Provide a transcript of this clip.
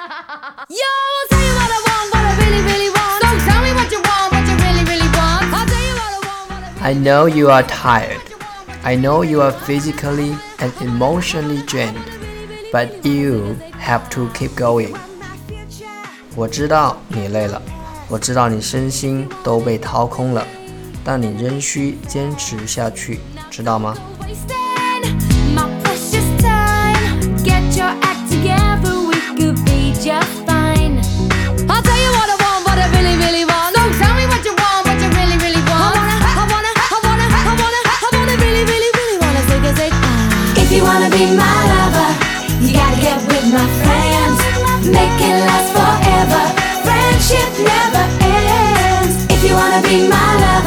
I want, what I really, really want. So tell me what you want, what you really, really want. I'll tell you what I want, what I really I know you are tired. I know you are physically and emotionally drained, but you have to keep going. 我知道你累了，我知道你身心都被掏空了，但你仍需坚持下去，知道吗？ Wanna be my lover, you gotta get with my friends. Make it last forever. Friendship never ends. If you wanna be my lover,